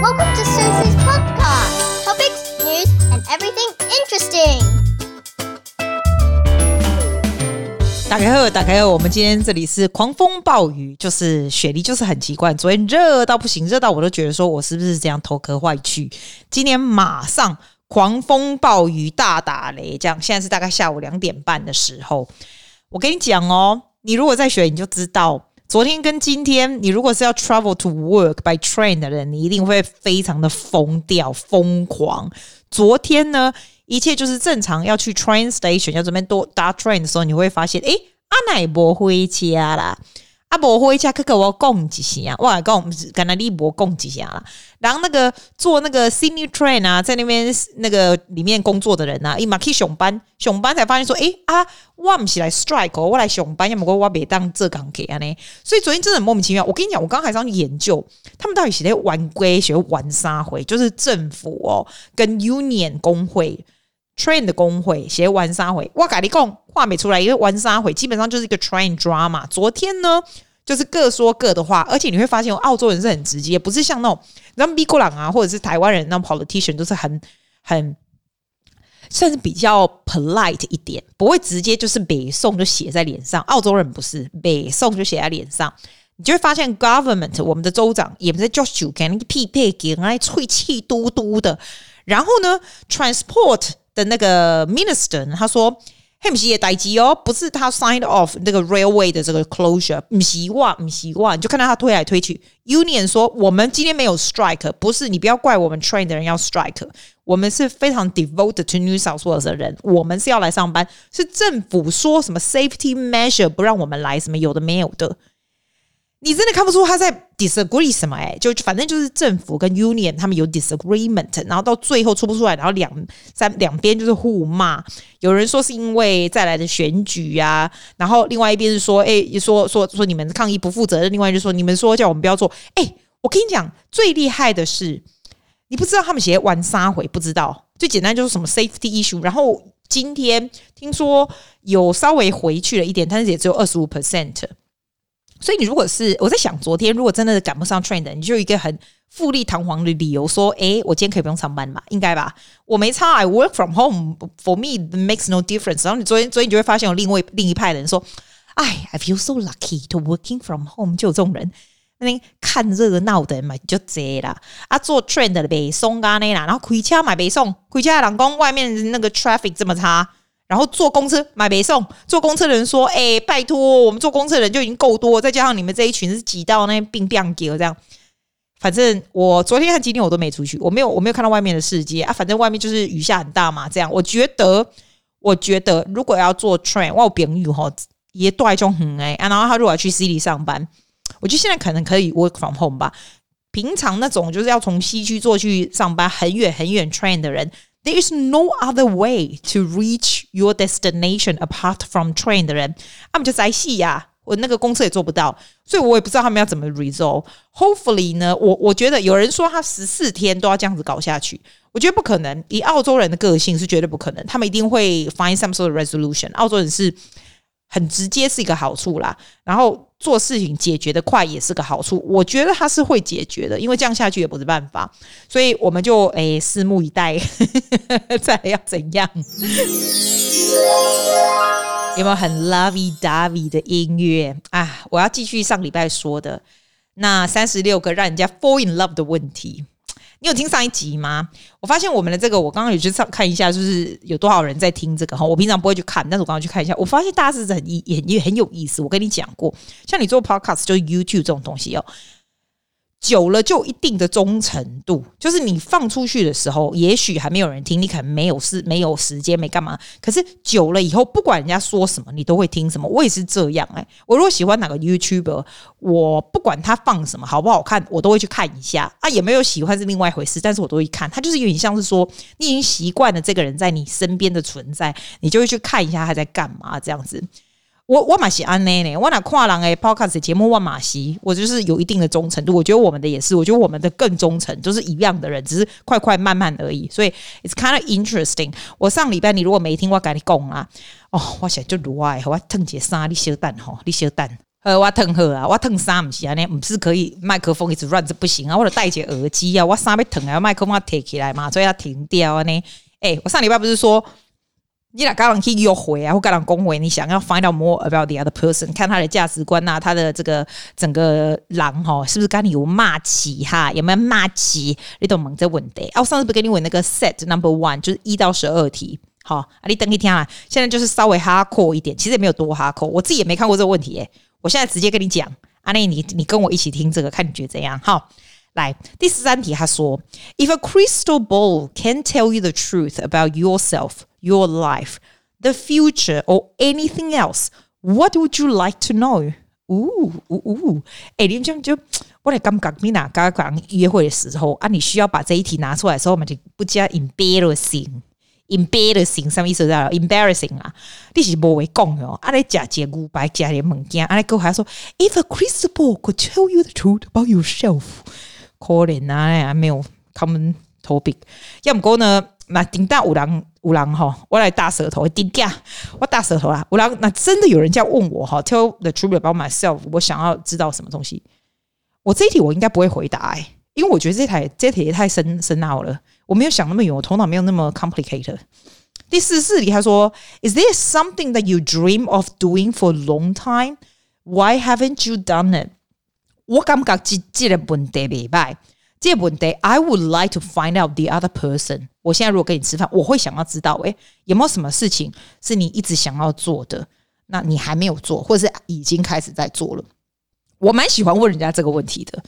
Welcome to Susie's podcast. Topics, news, and everything interesting. 打开后，打开后，我们今天这里是狂风暴雨，就是雪梨，就是很奇怪。昨天热到不行，热到我都觉得说我是不是这样头壳坏去。今天马上狂风暴雨大打雷，这样现在是大概下午两点半的时候。我跟你讲哦，你如果在雪，你就知道。昨天跟今天，你如果是要 travel to work by train 的人，你一定会非常的疯掉、疯狂。昨天呢，一切就是正常，要去 train station 要准备多搭 train 的时候，你会发现，哎，阿奶伯回家啦。阿伯回家，可可我讲几下，我来讲，跟他立博讲几下啦。然后那个坐那个 Sydney Train 啊，在那边那个里面工作的人啊，伊嘛去上班，上班才发现说，诶啊，我不是来 strike，我来上班，要么我别当这岗给安尼。所以昨天真的很莫名其妙。我跟你讲，我刚刚还上去研究，他们到底是在玩归，学玩啥回？就是政府哦，跟 Union 工会 Train 的工会写玩啥回？我跟你讲。话没出来，因为完沙回基本上就是一个 train drama。昨天呢，就是各说各的话，而且你会发现，澳洲人是很直接，不是像那种像美国人啊，或者是台湾人那种 politician 都是很很算是比较 polite 一点，不会直接就是北宋就写在脸上。澳洲人不是北宋就写在脸上，你就会发现 government 我们的州长也不是叫酒干那个屁屁给人吹气嘟嘟的。然后呢，transport 那个 minister 他说。嘿，不是也待机哦，不是他 signed off 那个 railway 的这个 closure，不习惯，不习惯，你就看到他推来推去。Union 说，我们今天没有 strike，不是你不要怪我们 train 的人要 strike，我们是非常 devoted to New South Wales 的人，我们是要来上班，是政府说什么 safety measure 不让我们来，什么有的没有的。你真的看不出他在 disagree 什么哎、就反正就是政府跟 union 他们有 disagreement，然后到最后出不出来，然后两三两边就是互骂。有人说是因为再来的选举呀、啊，然后另外一边是说，哎、欸，说说说你们抗议不负责任，另外就说你们说叫我们不要做。哎、我跟你讲，最厉害的是你不知道他们写玩啥回，不知道最简单就是什么 safety issue。然后今天听说有稍微回去了一点，但是也只有二十五 percent。所以你如果是我在想，昨天如果真的赶不上 train 的，你就一个很富丽堂皇的理由说，诶，我今天可以不用上班吧？应该吧？我没差，I work from home for me makes no difference。然后你昨天，昨天你就会发现有另外另一派的人说，哎，I feel so lucky to working from home。就有这种人，那看热闹的人嘛，就这啦。啊，坐 train 的北送咖那啦，然后回家买北送，回家的人讲外面那个 traffic 这么差。然后坐公车买没送，坐公车的人说：“哎、拜托，我们坐公车的人就已经够多，再加上你们这一群是挤到那边病病给了这样。反正我昨天和今天我都没出去，我没有我没有看到外面的世界啊。反正外面就是雨下很大嘛，这样。我觉得，我觉得如果要坐 train，我有朋友哈也带种很哎，然后他如果要去 c 里上班，我觉得现在可能可以 work from home 吧。平常那种就是要从西区坐去上班很远很远 train 的人。” There is no other way to reach your destination apart from train 的人，他们就在戏呀，我那个公车也做不到，所以我也不知道他们要怎么 resolve。Hopefully 呢，我我觉得有人说他十四天都要这样子搞下去，我觉得不可能。以澳洲人的个性是绝对不可能，他们一定会 find some sort of resolution。澳洲人是。 很直接是一个好处啦，然后做事情解决的快也是个好处。我觉得他是会解决的，因为这样下去也不是办法，所以我们就诶拭目以待，再要怎样？有没有很 lovey-dovey 的音乐啊？我要继续上礼拜说的那三十六个让人家 fall in love 的问题。你有听上一集吗？我发现我们的这个，我刚刚有去上看一下，就是有多少人在听这个哈。我平常不会去看，但是我刚刚去看一下，我发现大家是很也也很有意思。我跟你讲过，像你做 podcast 就是 YouTube 这种东西哦。久了就一定的忠诚度，就是你放出去的时候，也许还没有人听，你可能没有事、没有时间、没干嘛。可是久了以后，不管人家说什么，你都会听什么。我也是这样哎、我如果喜欢哪个 YouTuber，我不管他放什么好不好看，我都会去看一下啊。有没有喜欢是另外一回事，但是我都会看。他就是有点像是说，你已经习惯了这个人在你身边的存在，你就会去看一下他在干嘛这样子。我我马西安内呢，我那跨栏诶 Podcast 节目我马西，我就是有一定的忠诚度。我觉得我们的也是，我觉得我们的更忠诚，就是一样的人，只是快快慢慢而已。所以 it's kind of interesting。我上礼拜你如果没听，我跟你讲啊，哦，我想就如爱，我腾姐三你小蛋吼，你小蛋。呃，我疼喝啊，我疼啥不是啊？那不是可以麦克风一直乱着不行啊？或者戴一耳机啊？我啥被疼啊？麦克风要提起来嘛，所以要停掉啊？呢？哎，我上礼拜不是说。你俩刚刚去约会啊，或刚刚恭维，你想要 find out more about the other person，看他的价值观呐、啊，他的这个整个狼哈，是不是跟你有骂起哈？有没有骂起？你懂吗？在问的啊，我上次不跟你问那个 set number one，就是一到十二题，好啊，你等一天啊，现在就是稍微 hardcore 一点，其实也没有多 hardcore，我自己也没看过这个问题诶，我现在直接跟你讲，阿内，你你跟我一起听这个，看你觉得怎样？好，来第十三题，他说，If a crystal ball can tell you the truth about yourself。Your life, the future, or anything else? What would you like to know? 呜呜呜！哎，你这样就我来刚刚你俩刚刚约会的时候啊，你需要把这一题拿出来的时候，我们就不加 embarrassing，embarrassing 什么意思？embarrassing 啊，你是不会讲哟。啊，你假借古白假点物件，啊，你哥还说，If a crystal ball could tell you the truth about yourself，可怜啊，没有 common topic。要唔过呢？ 那顶大五郎五郎哈，我来大舌头顶架，我大舌头啊！五郎，那真的有人这样问我哈？Tell the truth about myself，我想要知道什么东西？我这一题我应该不会回答哎、欸，因为我觉得这台这题也太深深奥了，我没有想那么远，我头脑没有那么 complicated。第四十四题他说：Is there something that you dream of doing for a long time? Why haven't you done it？我感觉这这个问题没败。这个问题，I would like to find out the other person。我现在如果跟你吃饭，我会想要知道，诶，有没有什么事情是你一直想要做的，那你还没有做，或者是已经开始在做了？我蛮喜欢问人家这个问题的，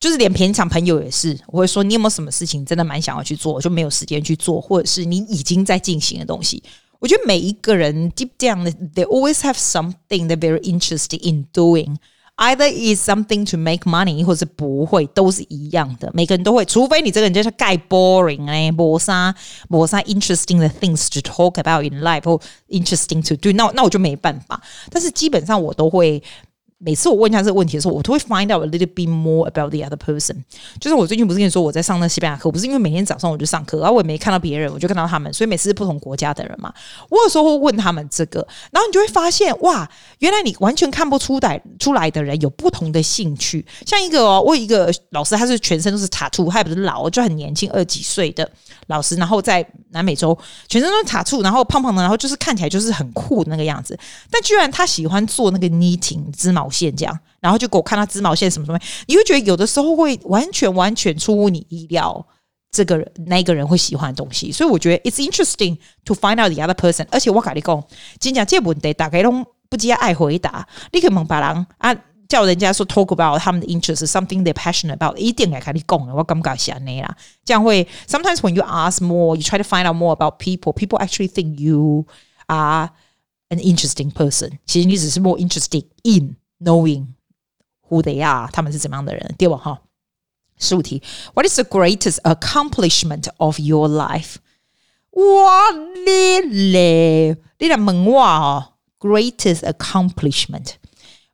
就是连平常朋友也是，我会说你有没有什么事情真的蛮想要去做，就没有时间去做，或者是你已经在进行的东西。我觉得每一个人 deep down they always have something they're very interested in doing。Either is something to make money，或是不会，都是一样的。每个人都会，除非你这个人就是盖 boring 哎，磨砂磨砂 interesting 的 things to talk about in life 或 interesting to do，那那我就没办法。但是基本上我都会。每次我问他这个问题的时候，我都会 find out a little bit more about the other person。就是我最近不是跟你说我在上那西班牙课，不是因为每天早上我就上课，然后我也没看到别人，我就看到他们，所以每次是不同国家的人嘛。我有时候会问他们这个，然后你就会发现，哇，原来你完全看不出来出来的人有不同的兴趣。像一个哦，我有一个老师，他是全身都是 tattoo，他也不是老，就很年轻，二几岁的老师，然后在南美洲，全身都是 tattoo，然后胖胖的，然后就是看起来就是很酷的那个样子。但居然他喜欢做那个 knitting 织毛。线这样，然后就给我看他织毛线什么什么，你会觉得有的时候会完全完全出乎你意料，这个人那个人会喜欢的东西，所以我觉得 it's interesting to find out the other person。而且我跟你讲，真讲这问题大概都不只爱回答，你可以问别人啊，叫人家说 talk about 他们的 interest，something they passionate about，一定爱跟你讲的，我感觉是这样啦。这样会 sometimes when you ask more，you try to find out more about people，people actually think you are an interesting person。其实你只是 more interested in。 Knowing who they are，他们是怎么样的人？第二哈，十五题，What is the greatest accomplishment of your life？哇咧咧，你来问我哦，greatest accomplishment，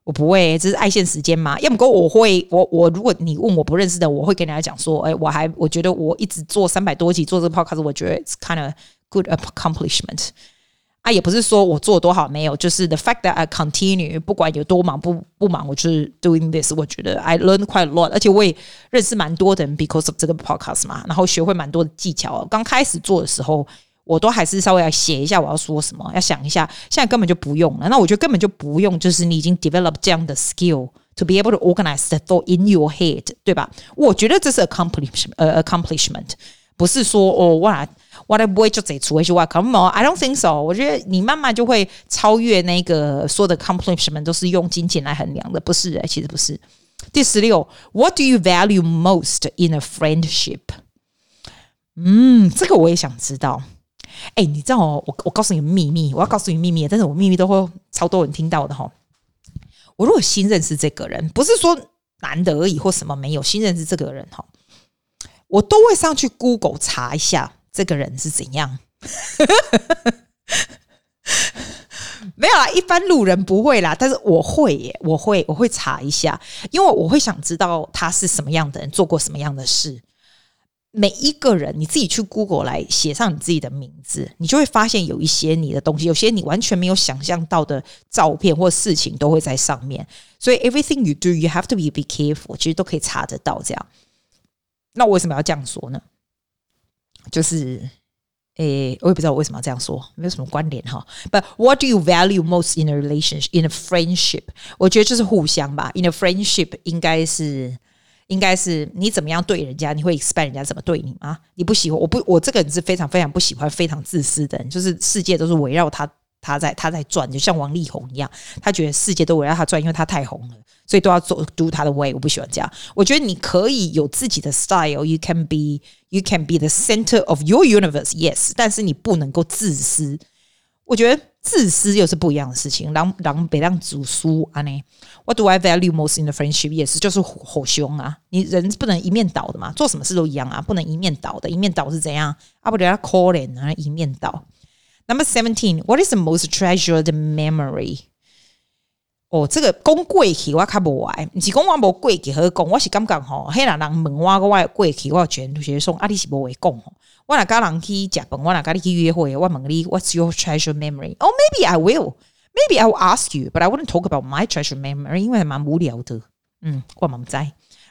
我不会，这是爱现时间嘛？要么过我会，我我如果你问我不认识的，我会跟人家讲说，哎，我还我觉得我一直做三百多集做这个 podcast，我觉得 it's kind of good accomplishment。 啊，也不是说我做多好没有，就是 the fact that I continue，不管有多忙不不忙，我就是 doing this。我觉得 I learn quite a lot，而且我也认识蛮多的人，because of 这个 podcast 嘛，然后学会蛮多的技巧。刚开始做的时候，我都还是稍微要写一下我要说什么，要想一下。现在根本就不用了，那我觉得根本就不用，就是你已经 develop 这样的 skill to be able to organize the thought in your head，对吧？我觉得这是 accomplishment，呃，accomplishment，不是说哦哇。我不会就这出，会去 Come on, I don't think so。我觉得你慢慢就会超越那个说的 accomplishment 都是用金钱来衡量的，不是？其实不是。第十六，What do you value most in a friendship？嗯，这个我也想知道。哎，你知道哦，我我告诉你个秘密，我要告诉你秘密，但是我秘密都会超多人听到的哈。我如果新认识这个人，不是说难得而已或什么没有，新认识这个人哈，我都会上去 Google 查一下。这个人是怎样？没有啦，一般路人不会啦，但是我会耶，我会，我会查一下，因为我会想知道他是什么样的人，做过什么样的事。每一个人，你自己去 Google 来写上你自己的名字，你就会发现有一些你的东西，有些你完全没有想象到的照片或事情都会在上面。所以 everything you do, you have to be be careful，其实都可以查得到。这样，那我为什么要这样说呢？就是，诶，我也不知道我为什么要这样说，没有什么关联哈。But what do you value most in a relationship, in a friendship？我觉得就是互相吧。In a friendship，应该是。应该是你怎么样对人家，你会 expect 人家怎么对你吗？你不喜欢，我不，我这个人是非常非常不喜欢非常自私的人，就是世界都是围绕他，他在他在转，就像王力宏一样，他觉得世界都围绕他转，因为他太红了，所以都要走 do 他的 way。我不喜欢这样，我觉得你可以有自己的 style，you can be you can be the center of your universe，yes，但是你不能够自私。我觉得自私又是不一样的事情。狼狼别让煮书啊呢？What do I value most in the friendship？也是就是火凶啊！你人不能一面倒的嘛，做什么事都一样啊，不能一面倒的。一面倒是怎样？啊不，人家 calling 啊，一面倒。Number seventeen，What is the most treasured memory？哦，这个讲过去我较无爱，不是讲我无过去好讲，我是感觉吼，迄人人问我个我过去，我全同学说啊，你是无会讲吼。我哪跟人去食饭，我哪跟你去约会，我问你，What's your treasure memory? Oh, maybe I will. Maybe I will ask you, but I wouldn't talk about my treasure memory，因为蛮无聊的。嗯，我嘛唔知，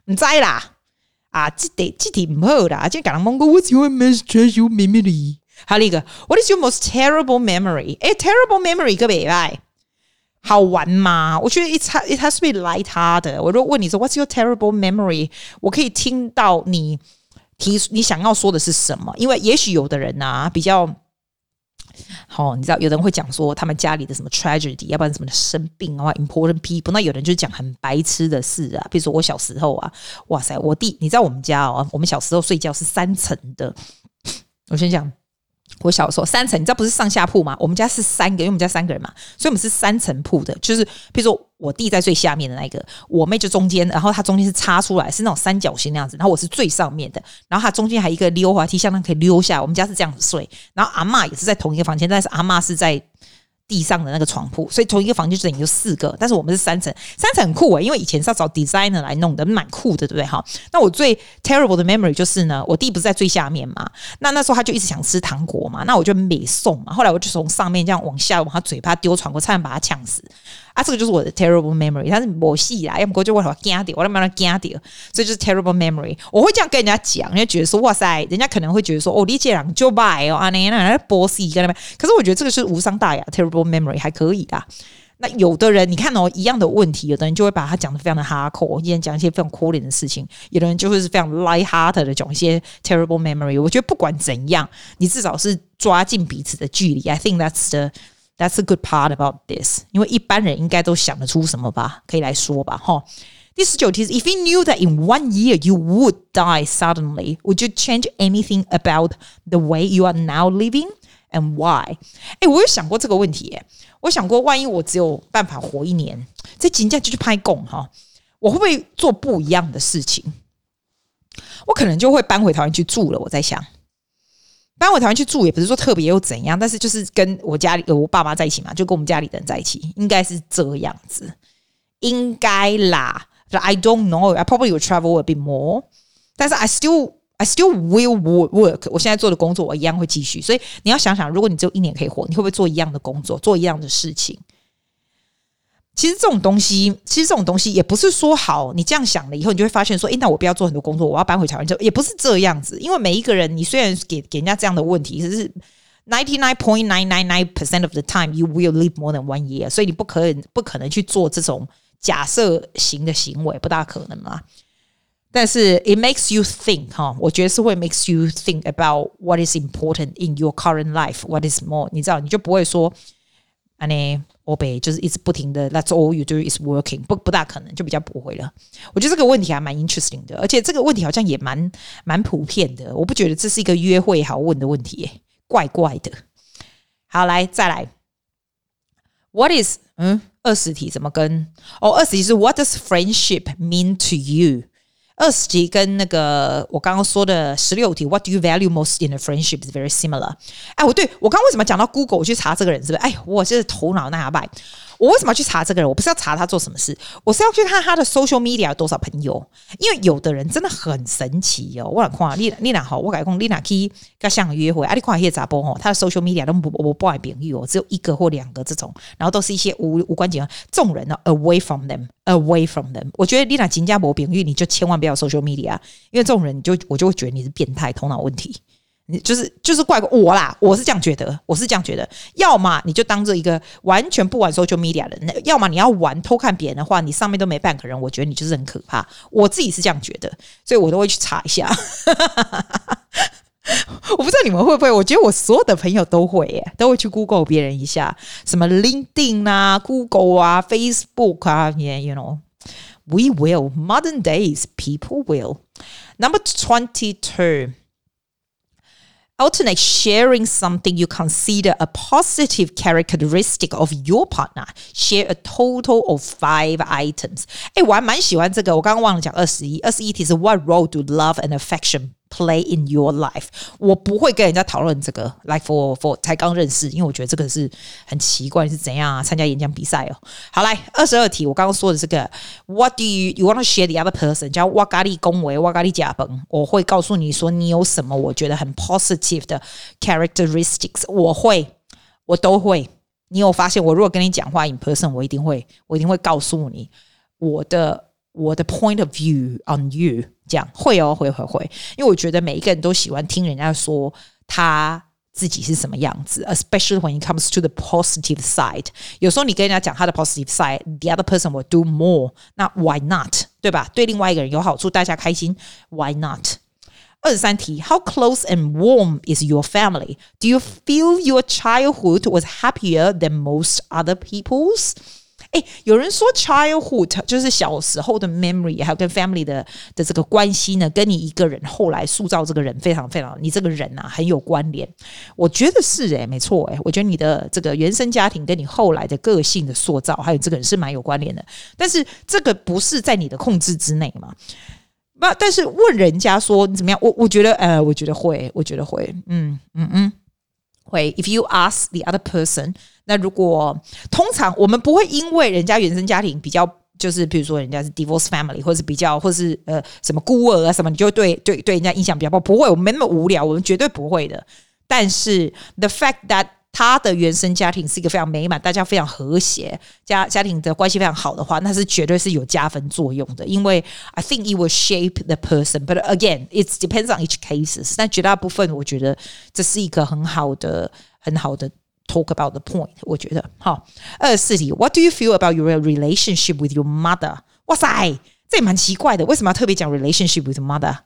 唔知啦。啊，这题这题唔好啦。今天讲人问过 What's your most treasure memory？还有一个 What is your most terrible memory？诶，terrible memory 个别来好玩吗？我觉得 it it has to be like 他的。我如果问你说 What's your terrible memory？我可以听到你。提你想要说的是什么？因为也许有的人啊比较好，你知道，有人会讲说他们家里的什么 tragedy，要不然什么生病啊，important people。那有人就讲很白痴的事啊，比如说我小时候啊，哇塞，我弟，你知道我们家哦，我们小时候睡觉是三层的。我先讲。我小时候三层，你知道不是上下铺吗？我们家是三个，因为我们家三个人嘛，所以我们是三层铺的。就是比如说我弟在最下面的那个，我妹就中间，然后他中间是插出来，是那种三角形那样子，然后我是最上面的，然后它中间还一个溜滑梯，相当可以溜下。我们家是这样子睡，然后阿嬷也是在同一个房间，但是阿嬷是在。地上的那个床铺，所以同一个房间就等于就四个，但是我们是三层，三层很酷诶，因为以前是要找 designer 来弄的，蛮酷的，对不对？哈，那我最 terrible 的 memory 就是呢，我弟不是在最下面嘛，那那时候他就一直想吃糖果嘛，那我就每送嘛，后来我就从上面这样往下往他嘴巴丢糖果，差点把他呛死。啊，这个就是我的 terrible memory，它是某戏啦，要不过就为什么惊掉，我他妈的惊掉，所以就是 terrible memory。我会这样跟人家讲，人家觉得说哇塞，人家可能会觉得说哦，你这样就败哦，啊那那那波西跟他们，可是我觉得这个是无伤大雅，terrible memory 还可以的。那有的人你看哦，一样的问题，有的人就会把它讲得非常的 hardcore，一人讲一些非常可怜的事情，有的人就会是非常 light-hearted 的讲一些 terrible memory。我觉得不管怎样，你至少是抓近彼此的距离。I think that's the That's a good part about this，因为一般人应该都想得出什么吧，可以来说吧，哈。第十九题是：If you knew that in one year you would die suddenly, would you change anything about the way you are now living and why？哎，我有想过这个问题，耶，我想过，万一我只有办法活一年，这金价就去拍供哈，我会不会做不一样的事情？我可能就会搬回台湾去住了。我在想。搬回台湾去住也不是说特别又怎样，但是就是跟我家里我爸妈在一起嘛，就跟我们家里的人在一起，应该是这样子，应该啦。I don't know, I probably will travel a bit more，但是 I still I still will work。我现在做的工作我一样会继续，所以你要想想，如果你只有一年可以活，你会不会做一样的工作，做一样的事情？其实这种东西，其实这种东西也不是说好。你这样想了以后，你就会发现说，诶，那我不要做很多工作，我要搬回台湾，就也不是这样子。因为每一个人，你虽然给给人家这样的问题，是 ninety nine point nine nine nine percent of the time you will live more than one year，所以你不可能不可能去做这种假设型的行为，不大可能嘛。但是 it makes you think 哈，我觉得是会 makes you think about what is important in your current life，what is more，你知道，你就不会说，啊呢。我北就是一直不停的，That's all you do is working，不不大可能，就比较不会了。我觉得这个问题还蛮 interesting 的，而且这个问题好像也蛮蛮普遍的。我不觉得这是一个约会好问的问题，怪怪的。好，来再来，What is 嗯二十题怎么跟哦二十题是 What does friendship mean to you？二十题跟那个我刚刚说的十六题，What do you value most in a friendship is very similar。哎，我对我刚刚为什么讲到 Google 我去查这个人是不是？哎，我这是头脑那哑巴。我为什么要去查这个人？我不是要查他做什么事，我是要去看他的 social media 有多少朋友。因为有的人真的很神奇哦。我来看，你你俩好，我改讲，你俩去跟相约会，啊，你看一些查甫哦，他的 social media 都不不不爱朋友哦，只有一个或两个这种，然后都是一些无无关紧要众人呢，away from them，away from them。我觉得你俩金家博朋友，你就千万不要 social media，因为这种人你就我就会觉得你是变态，头脑问题。你就是就是怪我啦，我是这样觉得，我是这样觉得。要么你就当做一个完全不玩 social media 的人，要么你要玩偷看别人的话，你上面都没半个人，我觉得你就是很可怕。我自己是这样觉得，所以我都会去查一下。我不知道你们会不会？我觉得我所有的朋友都会耶，都会去 Google 别人一下，什么 LinkedIn 啊、Google 啊、Facebook 啊你 you know，we will modern days people will. Number twenty two. Alternate sharing something you consider a positive characteristic of your partner. Share a total of five items. 哎，我还蛮喜欢这个。我刚刚忘了讲二十一。二十一题是 What role do love and affection play in your life？我不会跟人家讨论这个。Like for for 才刚认识，因为我觉得这个是很奇怪，是怎样啊？参加演讲比赛哦。好，来二十二题，我刚刚说的这个 What do you you want to share the other person？叫哇咖喱恭维，哇咖喱甲崩。我会告诉你说，你有什么我觉得很 positive 的 characteristics，我会，我都会。你有发现，我如果跟你讲话 in person，我一定会，我一定会告诉你我的。我的 point of view on you，这样会哦，会会会，因为我觉得每一个人都喜欢听人家说他自己是什么样子，especially when it comes to the positive side。有时候你跟人家讲他的 positive side，the other person will do more。那 why not？对吧？对另外一个人有好处，大家开心，why not？二十三题，How close and warm is your family? Do you feel your childhood was happier than most other people's? 哎，有人说 childhood 就是小时候的 memory，还有跟 family 的的这个关系呢，跟你一个人后来塑造这个人非常非常，你这个人啊很有关联。我觉得是哎，没错哎，我觉得你的这个原生家庭跟你后来的个性的塑造，还有这个人是蛮有关联的。但是这个不是在你的控制之内嘛？那，但是问人家说你怎么样？我我觉得呃，我觉得会，我觉得会，嗯嗯嗯。会，if you ask the other person，那如果通常我们不会因为人家原生家庭比较，就是比如说人家是 divorce family，或者是比较，或是呃什么孤儿啊什么，你就对对对人家印象比较不好，不会，我们没那么无聊，我们绝对不会的。但是 the fact that 他的原生家庭是一个非常美满，大家非常和谐，家家庭的关系非常好的话，那是绝对是有加分作用的。因为 I think it will shape the person, but again, it depends on each cases。但绝大部分，我觉得这是一个很好的、很好的 talk about the point。我觉得好。二十四题，What do you feel about your relationship with your mother？哇塞，这也蛮奇怪的，为什么要特别讲 relationship with your mother？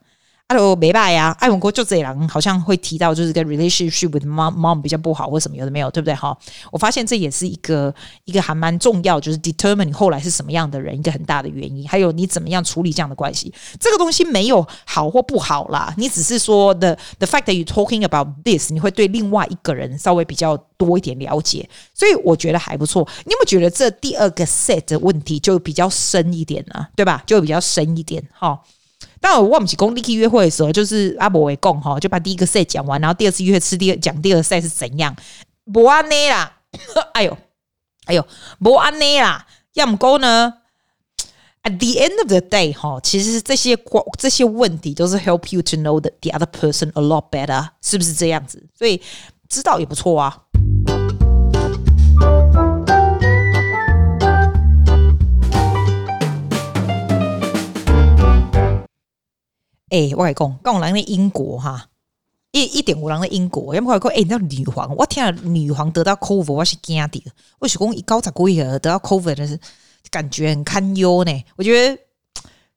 阿罗没拜呀，艾文国就这样，好像会提到就是跟 relationship with mom mom 比较不好或什么有的没有，对不对？哈，我发现这也是一个一个还蛮重要，就是 determine 你后来是什么样的人一个很大的原因，还有你怎么样处理这样的关系。这个东西没有好或不好啦，你只是说 the the fact that you talking about this，你会对另外一个人稍微比较多一点了解，所以我觉得还不错。你有没有觉得这第二个 set 的问题就比较深一点呢？对吧？就比较深一点，哈。但我忘记讲你去约会的时候，就是阿伯会讲哈，就把第一个赛讲完，然后第二次约会吃第二讲第二赛是怎样，不安内啦，哎呦哎呦，不安内啦，要么讲呢？At the end of the day 哈，其实这些这些问题都是 help you to know the the other person a lot better，是不是这样子？所以知道也不错啊。哎、欸，我来讲，刚我来那英国哈，一一点五郎的英国，要么快讲，哎，你知道女皇，我天啊，女皇得到 COVID，我是惊的。我是讲一高十几岁得到 COVID 的是感觉很堪忧呢。我觉得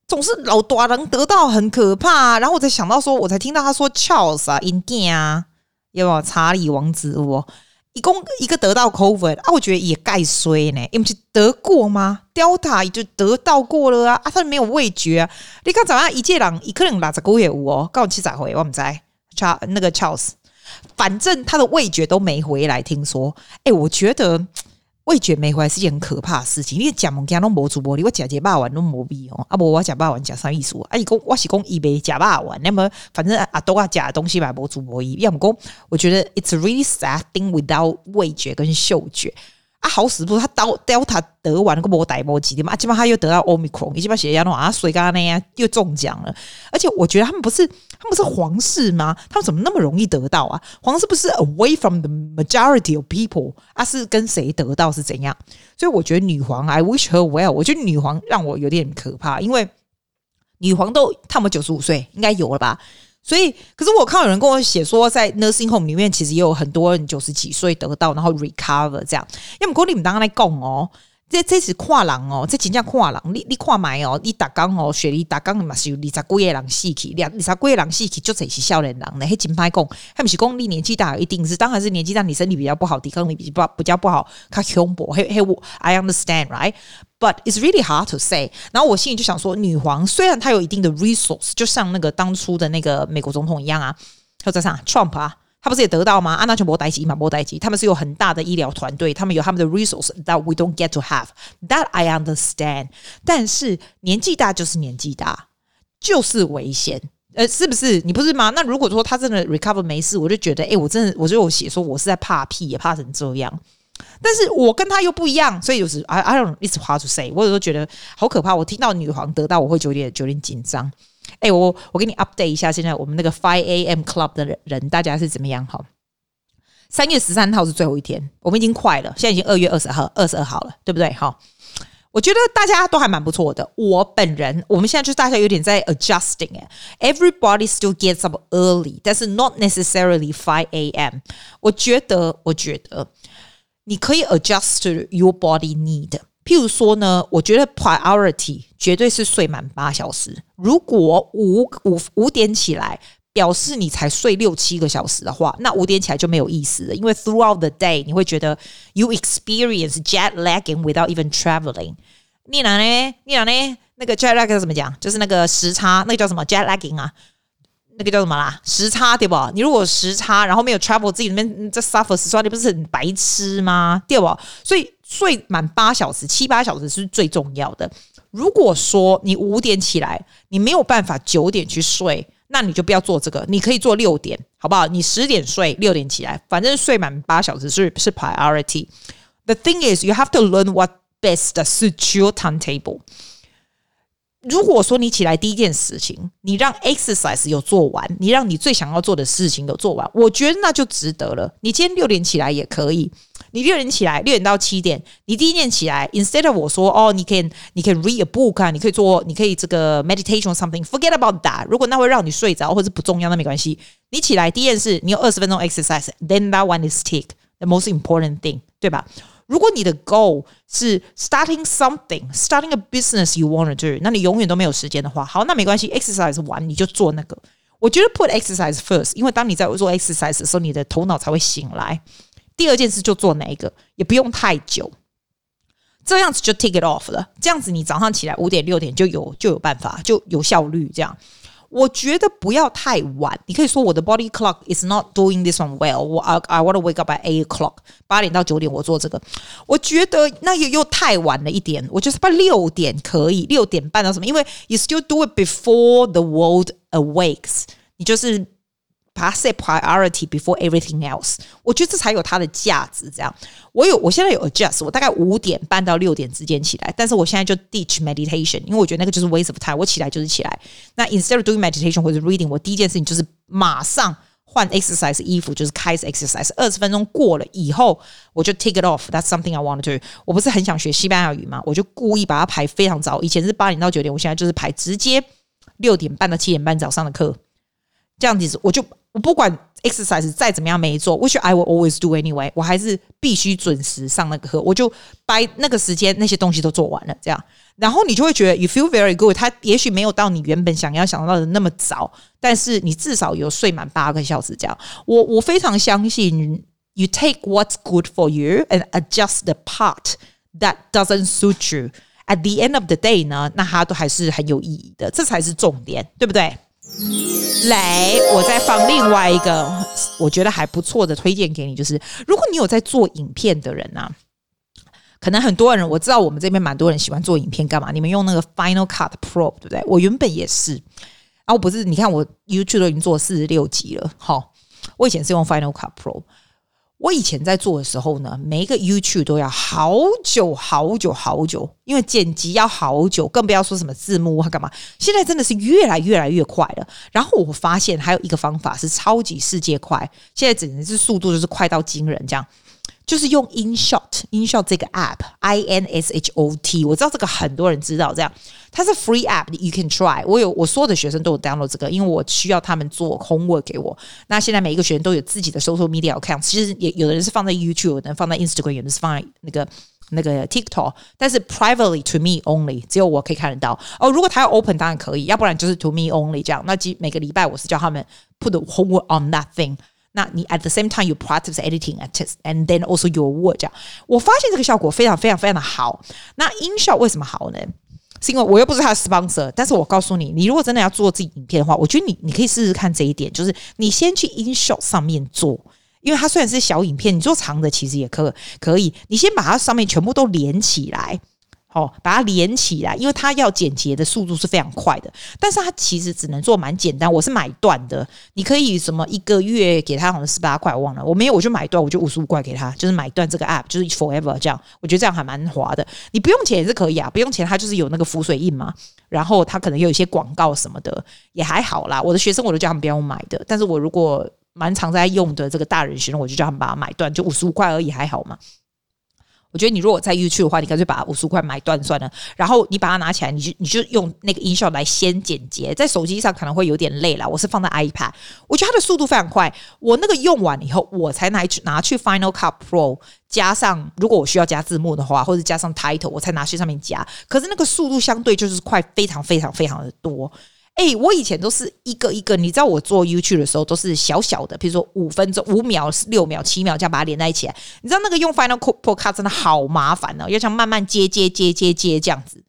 总是老大人得到很可怕，然后我才想到说，我才听到他说 Charles 啊，因囝啊，有没有查理王子我。一共一个得到 COVID 啊，我觉得也盖衰呢，因为是得过吗？Delta 也就得到过了啊，啊，他没有味觉啊。你看早上一届人，一个人拿着狗也无哦，告诉七仔回，我们在 c 那个 Charles，反正他的味觉都没回来。听说，哎，我觉得。味觉没回来是件很可怕的事情。你讲物件拢无主播你，我食一肉丸拢无味哦。啊，不我食肉丸食啥意思？啊，伊讲我是讲伊袂食肉丸，那么反正啊都啊食的东西嘛无主玻璃。要么讲，我觉得 it's really sad thing without 味觉跟嗅觉。啊，好死不死，他到 Delta 得完个波带波几的嘛，基本上他又得到 Omicron，你基本上血压那啊，水刚刚那样又中奖了。而且我觉得他们不是他们是皇室吗？他们怎么那么容易得到啊？皇室不是 away from the majority of people 啊？是跟谁得到是怎样？所以我觉得女皇，I wish her well。我觉得女皇让我有点可怕，因为女皇都他们九十五岁，应该有了吧？所以，可是我看有人跟我写说，在 nursing home 里面，其实也有很多人九十几岁得到，然后 recover 这样。因为我跟你们刚刚来讲哦，这这是跨人哦，这真正跨人。你你跨买哦，你打工哦，雪梨打工嘛是有二十几个人死去，两二十几个人死去，就这是少年人呢，还真歹讲。他们是讲你年纪大，一定是，当然是年纪大，你身体比较不好，抵抗力比较比较不好，较恐怖。嘿嘿，我 I understand right。But it's really hard to say。然后我心里就想说，女皇虽然她有一定的 resource，就像那个当初的那个美国总统一样啊，或者啥 Trump 啊，他不是也得到吗？安娜全部待机嘛，不待机，他们是有很大的医疗团队，他们有他们的 resource that we don't get to have。That I understand。但是年纪大就是年纪大，就是危险，呃，是不是？你不是吗？那如果说他真的 recover 没事，我就觉得，哎，我真的，我就有写说我是在怕屁，也怕成这样。但是我跟他又不一样，所以有时 I I don't it's hard to say。我有时候觉得好可怕。我听到女皇得到，我会有点有点紧张。哎，我我给你 update 一下，现在我们那个 Five A.M. Club 的人大家是怎么样？哈，三月十三号是最后一天，我们已经快了，现在已经二月二十号二十二号了，对不对？哈，我觉得大家都还蛮不错的。我本人，我们现在就是大家有点在 adjusting 哎，everybody still gets up early，但是 not necessarily five A.M. 我觉得，我觉得。你可以 adjust your body need。譬如说呢，我觉得 priority 绝对是睡满八小时。如果五五五点起来，表示你才睡六七个小时的话，那五点起来就没有意思了。因为 throughout the day 你会觉得 you experience jet lagging without even traveling。你哪呢？你哪呢？那个 jet lag 怎么讲？就是那个时差，那个叫什么 jet lagging 啊？那个叫什么啦？时差对不？你如果时差，然后没有 travel，自己里面在 suffer 时差，你不是很白痴吗？对不？所以睡满八小时、七八小时是最重要的。如果说你五点起来，你没有办法九点去睡，那你就不要做这个。你可以做六点，好不好？你十点睡，六点起来，反正睡满八小时是是 priority。The thing is, you have to learn what best suits your timetable. 如果说你起来第一件事情，你让 exercise 有做完，你让你最想要做的事情有做完，我觉得那就值得了。你今天六点起来也可以，你六点起来，六点到七点，你第一件起来，instead of 我说哦，你可以你可以 read a book 啊，你可以做，你可以这个 meditation something，forget about that。如果那会让你睡着或者不重要，那没关系。你起来第一件事，你有二十分钟 exercise，then that one is tick the most important thing，对吧？如果你的 goal 是 starting something, starting a business you want to do，那你永远都没有时间的话，好，那没关系，exercise 完你就做那个。我觉得 put exercise first，因为当你在做 exercise 的时候，你的头脑才会醒来。第二件事就做哪一个，也不用太久，这样子就 take it off 了。这样子你早上起来五点六点就有就有办法，就有效率这样。我觉得不要太晚，你可以说我的 body clock is not doing this one well。我 I I want to wake up by eight o'clock，八点到九点我做这个。我觉得那也又太晚了一点，我就是把六点可以，六点半到什么？因为 you still do it before the world awakes，你就是。把它 set priority before everything else，我觉得这才有它的价值。这样，我有，我现在有 adjust，我大概五点半到六点之间起来，但是我现在就 ditch meditation，因为我觉得那个就是 waste of time。我起来就是起来，那 instead of doing meditation 或者 reading，我第一件事情就是马上换 exercise 衣服，就是开始 exercise。二十分钟过了以后，我就 take it off。That's something I want to do。我不是很想学西班牙语吗？我就故意把它排非常早。以前是八点到九点，我现在就是排直接六点半到七点半早上的课。这样子，我就我不管 exercise 再怎么样没做，which I will always do anyway，我还是必须准时上那个课。我就把那个时间那些东西都做完了，这样，然后你就会觉得 you feel very good。它也许没有到你原本想要想到的那么早，但是你至少有睡满八个小时。这样，我我非常相信 you take what's good for you and adjust the part that doesn't suit you. At the end of the day 呢，那它都还是很有意义的，这才是重点，对不对？来，我再放另外一个我觉得还不错的推荐给你，就是如果你有在做影片的人啊，可能很多人我知道我们这边蛮多人喜欢做影片，干嘛？你们用那个 Final Cut Pro 对不对？我原本也是，啊，我不是，你看我 YouTube 都已经做四十六集了，好，我以前是用 Final Cut Pro。我以前在做的时候呢，每一个 YouTube 都要好久好久好久，因为剪辑要好久，更不要说什么字幕啊干嘛。现在真的是越来越来越快了。然后我发现还有一个方法是超级世界快，现在简直是速度就是快到惊人这样。就是用 InShot，InShot 这个 app，I N S H O T，我知道这个很多人知道，这样它是 free app，you can try。我有我所有的学生都有 download 这个，因为我需要他们做 homework 给我。那现在每一个学生都有自己的 social media account，其实也有的人是放在 YouTube，有的人放在 Instagram，有的是放在那个那个 TikTok，但是 privately to me only，只有我可以看得到。哦，如果他要 open 当然可以，要不然就是 to me only 这样。那几每个礼拜我是叫他们 put the homework on that thing。那你 at the same time you practice editing at test and then also your word 这样，我发现这个效果非常非常非常的好。那 InShot 为什么好呢？是因为我又不是他的 sponsor，但是我告诉你，你如果真的要做自己影片的话，我觉得你你可以试试看这一点，就是你先去 InShot 上面做，因为它虽然是小影片，你做长的其实也可可以，你先把它上面全部都连起来。哦，把它连起来，因为它要剪辑的速度是非常快的，但是它其实只能做蛮简单。我是买断的，你可以什么一个月给他好像十八块，我忘了，我没有，我就买断，我就五十五块给他，就是买断这个 app，就是 forever 这样，我觉得这样还蛮划的。你不用钱也是可以啊，不用钱，它就是有那个浮水印嘛，然后它可能有一些广告什么的，也还好啦。我的学生我都叫他们不要买的，但是我如果蛮常在用的这个大人学生，我就叫他们把它买断，就五十五块而已，还好嘛。我觉得你如果在 YouTube 的话，你干脆把五十块买断算了。然后你把它拿起来，你就你就用那个音效来先剪辑。在手机上可能会有点累了，我是放在 iPad，我觉得它的速度非常快。我那个用完以后，我才拿去拿去 Final Cut Pro 加上，如果我需要加字幕的话，或者加上 Title，我才拿去上面加。可是那个速度相对就是快，非常非常非常的多。哎、我以前都是一个一个，你知道我做 YouTube 的时候都是小小的，比如说五分钟、五秒、六秒、七秒这样把它连在一起来。你知道那个用 Final Cut Pro 真的好麻烦、哦，要像慢慢接接接接接这样子。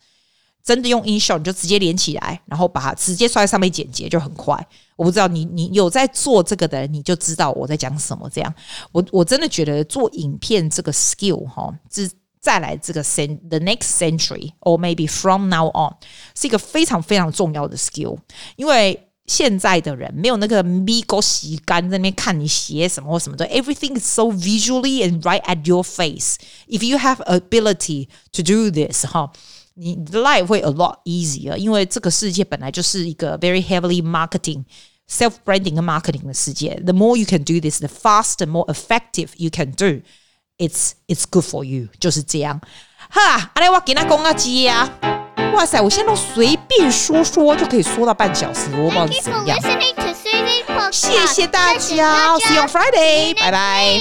真的用 InShot 你就直接连起来，然后把它直接刷在上面剪辑就很快。我不知道你你有在做这个的人，你就知道我在讲什么。这样，我我真的觉得做影片这个 skill 哈，是。再来这个 the next century or maybe from now on 是一个非常非常重要的 skill，因为现在的人没有那个咪狗洗干在那边看你写什么或什么的，everything is so visually and right at your face. If you have ability to do this，哈，你的 life 会 a lot easier，因为这个世界本来就是一个 very heavily marketing self branding 跟 marketing 的世界。The more you can do this, the faster, more effective you can do. It's it's good for you，就是这样。哈，阿来我给他公个鸡呀！哇塞，我现在都随便说说就可以说到半小时，我不知道怎样。谢谢大家，See you on Friday，拜拜。